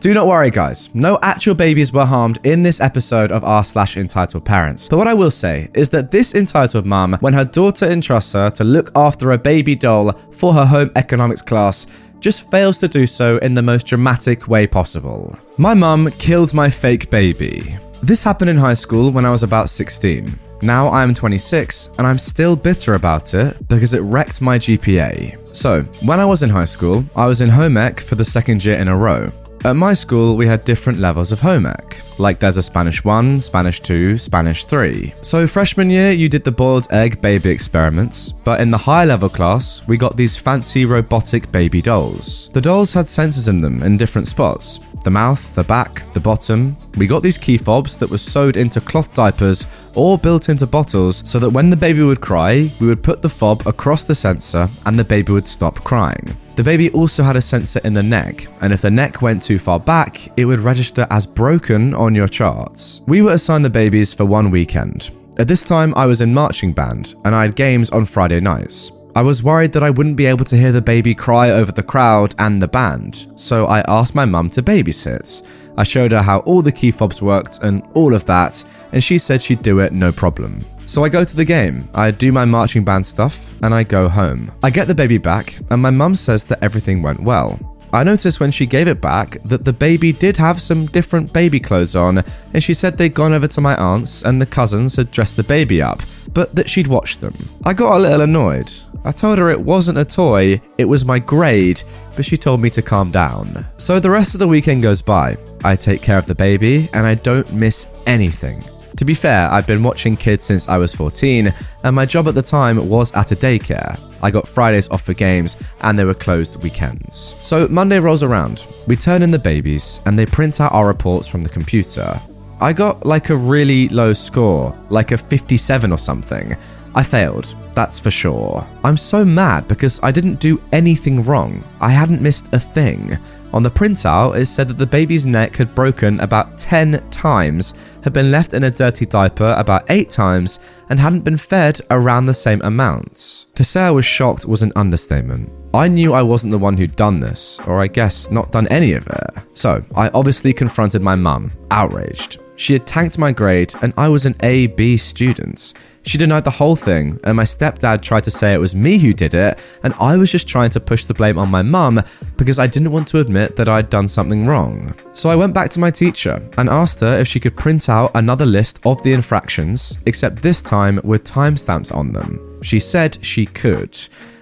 Do not worry, guys. No actual babies were harmed in this episode of r slash entitled parents. But what I will say is that this entitled mum, when her daughter entrusts her to look after a baby doll for her home economics class, just fails to do so in the most dramatic way possible. My mum killed my fake baby. This happened in high school when I was about 16. Now I'm 26 and I'm still bitter about it because it wrecked my GPA. So, when I was in high school, I was in home ec for the second year in a row. At my school, we had different levels of home ec. Like there's a Spanish 1, Spanish 2, Spanish 3. So freshman year, you did the boiled egg baby experiments, but in the higher level class, we got these fancy robotic baby dolls. The dolls had sensors in them in different spots. The mouth, the back, the bottom. We got these key fobs that were sewed into cloth diapers or built into bottles so that when the baby would cry, we would put the fob across the sensor and the baby would stop crying. The baby also had a sensor in the neck, and if the neck went too far back, it would register as broken on your charts. We were assigned the babies for one weekend. At this time, I was in marching band, and I had games on Friday nights. I was worried that I wouldn't be able to hear the baby cry over the crowd and the band, so I asked my mum to babysit. I showed her how all the key fobs worked and all of that, and she said she'd do it no problem. So I go to the game, I do my marching band stuff, and I go home. I get the baby back, and my mum says that everything went well. I noticed when she gave it back that the baby did have some different baby clothes on, and she said they'd gone over to my aunt's and the cousins had dressed the baby up, but that she'd watched them. I got a little annoyed. I told her it wasn't a toy, it was my grade, but she told me to calm down. So the rest of the weekend goes by. I take care of the baby, and I don't miss anything. To be fair, I've been watching kids since I was 14, and my job at the time was at a daycare. I got Fridays off for games, and they were closed weekends. So Monday rolls around, we turn in the babies, and they print out our reports from the computer. I got like a really low score, like a 57 or something. I failed, that's for sure. I'm so mad because I didn't do anything wrong. I hadn't missed a thing. On the printout, it said that the baby's neck had broken about 10 times, had been left in a dirty diaper about 8 times, and hadn't been fed around the same amounts. To say I was shocked was an understatement. I knew I wasn't the one who'd done this, or I guess not done any of it. So, I obviously confronted my mum, outraged. She had tanked my grade, and I was an A B student. She denied the whole thing, and my stepdad tried to say it was me who did it, and I was just trying to push the blame on my mum because I didn't want to admit that I'd done something wrong. So I went back to my teacher and asked her if she could print out another list of the infractions, except this time with timestamps on them. She said she could.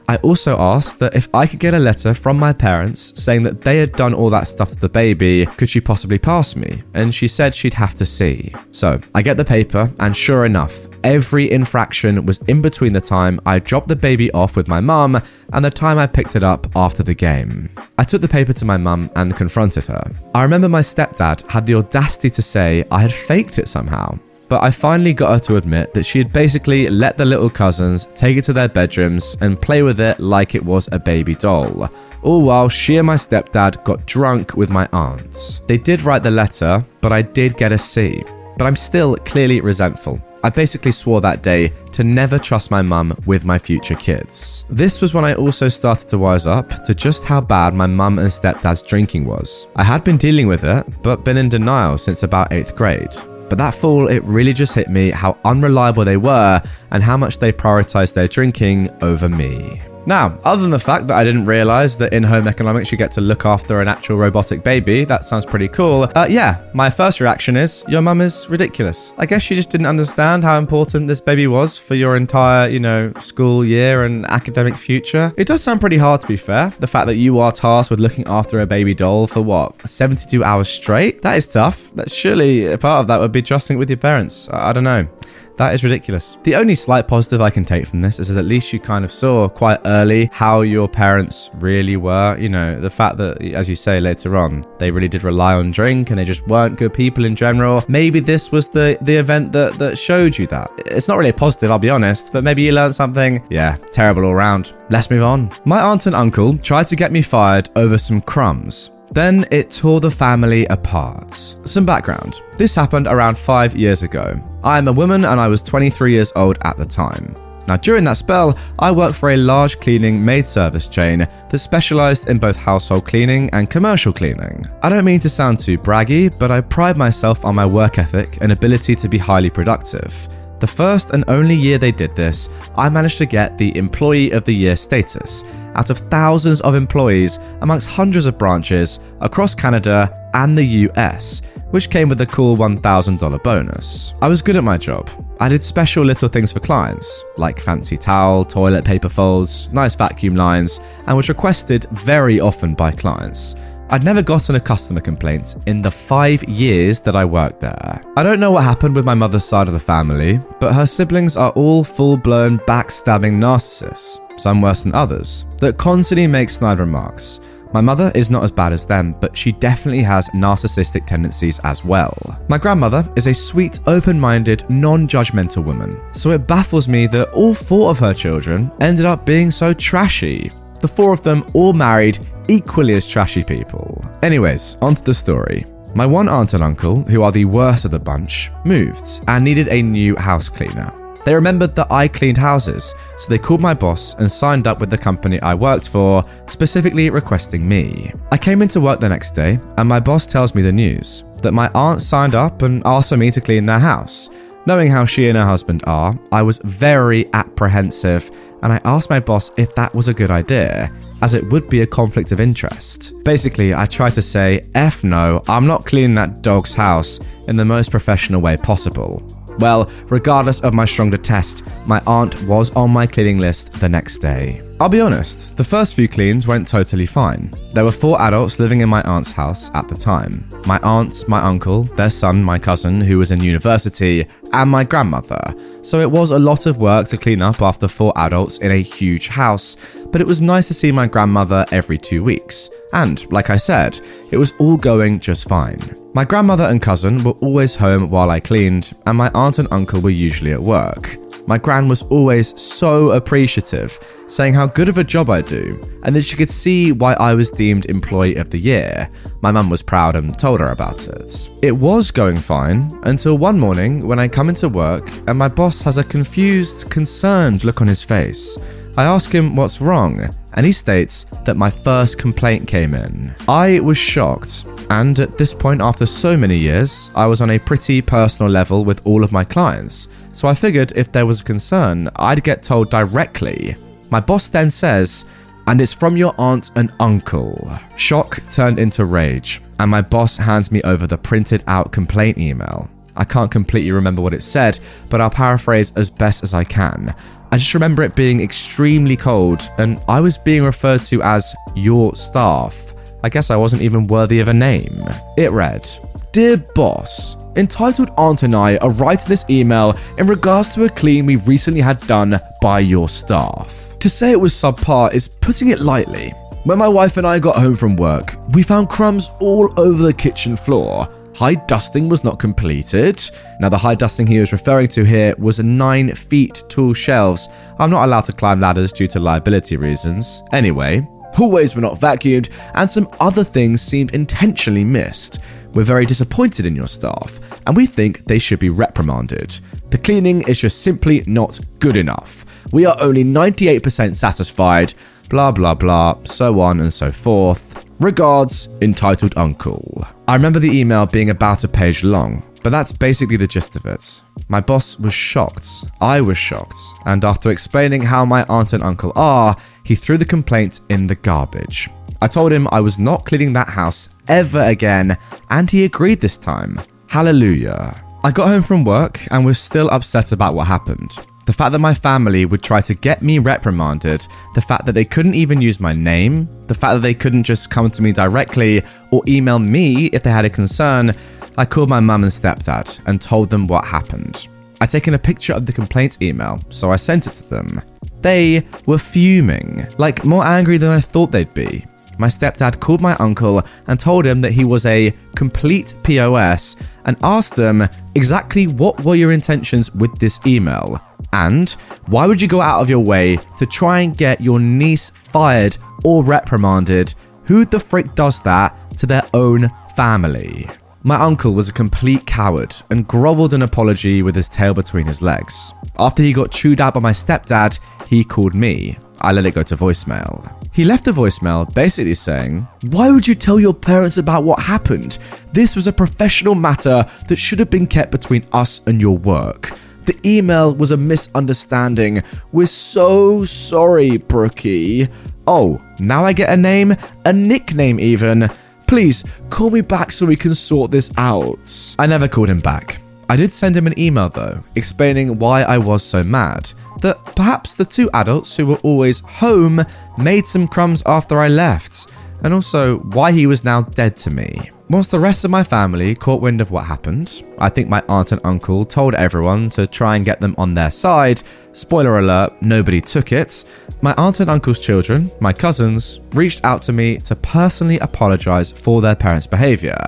I also asked that if I could get a letter from my parents saying that they had done all that stuff to the baby, could she possibly pass me? And she said she'd have to see. So I get the paper, and sure enough, every infraction was in between the time I dropped the baby off with my mum and the time I picked it up after the game. I took the paper to my mum and confronted her. I remember my stepdad had the audacity to say I had faked it somehow. But I finally got her to admit that she had basically let the little cousins take it to their bedrooms and play with it like it was a baby doll. All while she and my stepdad got drunk with my aunts. They did write the letter, but I did get a C. But I'm still clearly resentful. I basically swore that day to never trust my mum with my future kids. This was when I also started to wise up to just how bad my mum and stepdad's drinking was. I had been dealing with it, but been in denial since about 8th grade. But that fall, it really just hit me how unreliable they were and how much they prioritized their drinking over me. Now, other than the fact that I didn't realize that in home economics you get to look after an actual robotic baby, that sounds pretty cool. Uh, yeah, my first reaction is your mum is ridiculous. I guess she just didn't understand how important this baby was for your entire, you know, school year and academic future. It does sound pretty hard to be fair. The fact that you are tasked with looking after a baby doll for what, 72 hours straight? That is tough. But surely a part of that would be trusting it with your parents. I, I don't know. That is ridiculous. The only slight positive I can take from this is that at least you kind of saw quite early how your parents really were. You know, the fact that, as you say later on, they really did rely on drink and they just weren't good people in general. Maybe this was the, the event that, that showed you that. It's not really a positive, I'll be honest, but maybe you learned something. Yeah, terrible all round. Let's move on. My aunt and uncle tried to get me fired over some crumbs. Then it tore the family apart. Some background. This happened around five years ago. I am a woman and I was 23 years old at the time. Now, during that spell, I worked for a large cleaning maid service chain that specialized in both household cleaning and commercial cleaning. I don't mean to sound too braggy, but I pride myself on my work ethic and ability to be highly productive. The first and only year they did this, I managed to get the Employee of the Year status out of thousands of employees amongst hundreds of branches across Canada and the US, which came with a cool $1,000 bonus. I was good at my job. I did special little things for clients, like fancy towel, toilet paper folds, nice vacuum lines, and was requested very often by clients. I'd never gotten a customer complaint in the five years that I worked there. I don't know what happened with my mother's side of the family, but her siblings are all full blown backstabbing narcissists, some worse than others, that constantly make snide remarks. My mother is not as bad as them, but she definitely has narcissistic tendencies as well. My grandmother is a sweet, open minded, non judgmental woman, so it baffles me that all four of her children ended up being so trashy. The four of them all married equally as trashy people. Anyways, onto the story. My one aunt and uncle, who are the worst of the bunch, moved and needed a new house cleaner. They remembered that I cleaned houses, so they called my boss and signed up with the company I worked for, specifically requesting me. I came into work the next day, and my boss tells me the news that my aunt signed up and asked for me to clean their house. Knowing how she and her husband are, I was very apprehensive and I asked my boss if that was a good idea, as it would be a conflict of interest. Basically, I tried to say, F no, I'm not cleaning that dog's house in the most professional way possible. Well, regardless of my stronger test, my aunt was on my cleaning list the next day. I'll be honest, the first few cleans went totally fine. There were four adults living in my aunt's house at the time my aunt, my uncle, their son, my cousin, who was in university, and my grandmother. So it was a lot of work to clean up after four adults in a huge house, but it was nice to see my grandmother every two weeks. And, like I said, it was all going just fine. My grandmother and cousin were always home while I cleaned, and my aunt and uncle were usually at work. My gran was always so appreciative, saying how good of a job I do, and that she could see why I was deemed Employee of the Year. My mum was proud and told her about it. It was going fine until one morning when I come into work and my boss has a confused, concerned look on his face. I ask him what's wrong, and he states that my first complaint came in. I was shocked, and at this point, after so many years, I was on a pretty personal level with all of my clients. So I figured if there was a concern, I'd get told directly. My boss then says, and it's from your aunt and uncle. Shock turned into rage, and my boss hands me over the printed out complaint email. I can't completely remember what it said, but I'll paraphrase as best as I can. I just remember it being extremely cold, and I was being referred to as your staff. I guess I wasn't even worthy of a name. It read Dear boss, entitled Aunt and I are writing this email in regards to a clean we recently had done by your staff. To say it was subpar is putting it lightly. When my wife and I got home from work, we found crumbs all over the kitchen floor. High dusting was not completed. Now, the high dusting he was referring to here was nine feet tall shelves. I'm not allowed to climb ladders due to liability reasons. Anyway, hallways were not vacuumed, and some other things seemed intentionally missed. We're very disappointed in your staff, and we think they should be reprimanded. The cleaning is just simply not good enough. We are only 98% satisfied, blah blah blah, so on and so forth. Regards, entitled Uncle. I remember the email being about a page long, but that's basically the gist of it. My boss was shocked. I was shocked. And after explaining how my aunt and uncle are, he threw the complaint in the garbage. I told him I was not cleaning that house ever again, and he agreed this time. Hallelujah. I got home from work and was still upset about what happened. The fact that my family would try to get me reprimanded, the fact that they couldn't even use my name, the fact that they couldn't just come to me directly or email me if they had a concern, I called my mum and stepdad and told them what happened. I'd taken a picture of the complaint email, so I sent it to them. They were fuming, like more angry than I thought they'd be. My stepdad called my uncle and told him that he was a complete POS and asked them exactly what were your intentions with this email. And why would you go out of your way to try and get your niece fired or reprimanded? Who the frick does that to their own family? My uncle was a complete coward and grovelled an apology with his tail between his legs. After he got chewed out by my stepdad, he called me. I let it go to voicemail. He left a voicemail basically saying, Why would you tell your parents about what happened? This was a professional matter that should have been kept between us and your work. The email was a misunderstanding. We're so sorry, Brookie. Oh, now I get a name? A nickname, even. Please, call me back so we can sort this out. I never called him back. I did send him an email though, explaining why I was so mad. That perhaps the two adults who were always home made some crumbs after I left, and also why he was now dead to me. Once the rest of my family caught wind of what happened, I think my aunt and uncle told everyone to try and get them on their side. Spoiler alert, nobody took it. My aunt and uncle's children, my cousins, reached out to me to personally apologize for their parents' behavior.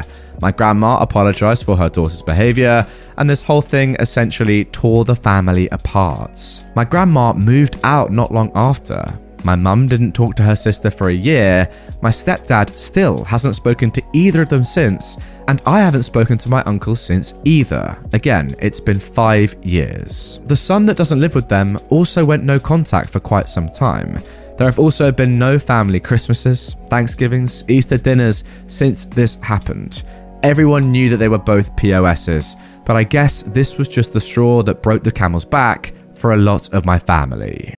My grandma apologized for her daughter's behavior, and this whole thing essentially tore the family apart. My grandma moved out not long after, my mum didn't talk to her sister for a year, my stepdad still hasn't spoken to either of them since, and I haven't spoken to my uncle since either. Again, it's been five years. The son that doesn't live with them also went no contact for quite some time. There have also been no family Christmases, Thanksgivings, Easter dinners since this happened. Everyone knew that they were both POSs, but I guess this was just the straw that broke the camel's back for a lot of my family.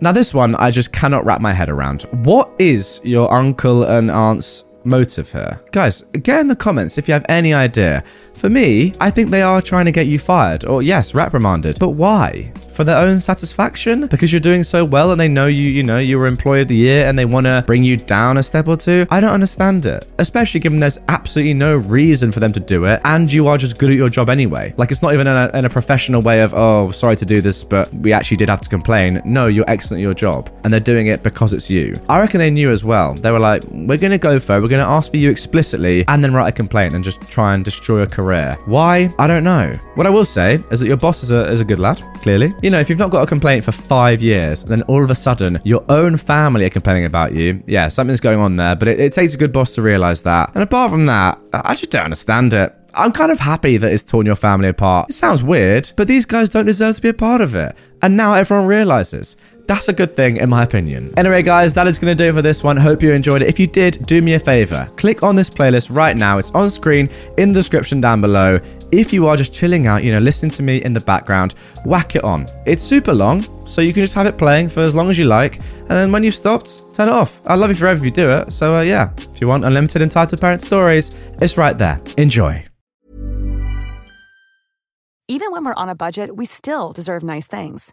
Now, this one I just cannot wrap my head around. What is your uncle and aunt's motive here? Guys, get in the comments if you have any idea. For me, I think they are trying to get you fired, or yes, reprimanded. But why? For their own satisfaction? Because you're doing so well and they know you, you know, you were employee of the year and they want to bring you down a step or two? I don't understand it. Especially given there's absolutely no reason for them to do it and you are just good at your job anyway. Like it's not even in a, in a professional way of, oh, sorry to do this, but we actually did have to complain. No, you're excellent at your job. And they're doing it because it's you. I reckon they knew as well. They were like, we're going to go for it. We're going to ask for you explicitly and then write a complaint and just try and destroy a career. Why? I don't know. What I will say is that your boss is a, is a good lad, clearly. You know, if you've not got a complaint for five years, then all of a sudden your own family are complaining about you, yeah, something's going on there, but it, it takes a good boss to realize that. And apart from that, I just don't understand it. I'm kind of happy that it's torn your family apart. It sounds weird, but these guys don't deserve to be a part of it. And now everyone realizes. That's a good thing, in my opinion. Anyway, guys, that is going to do for this one. Hope you enjoyed it. If you did, do me a favor. Click on this playlist right now. It's on screen in the description down below. If you are just chilling out, you know, listening to me in the background, whack it on. It's super long, so you can just have it playing for as long as you like. And then when you've stopped, turn it off. I'd love you forever if you do it. So, uh, yeah, if you want unlimited entitled parent stories, it's right there. Enjoy. Even when we're on a budget, we still deserve nice things.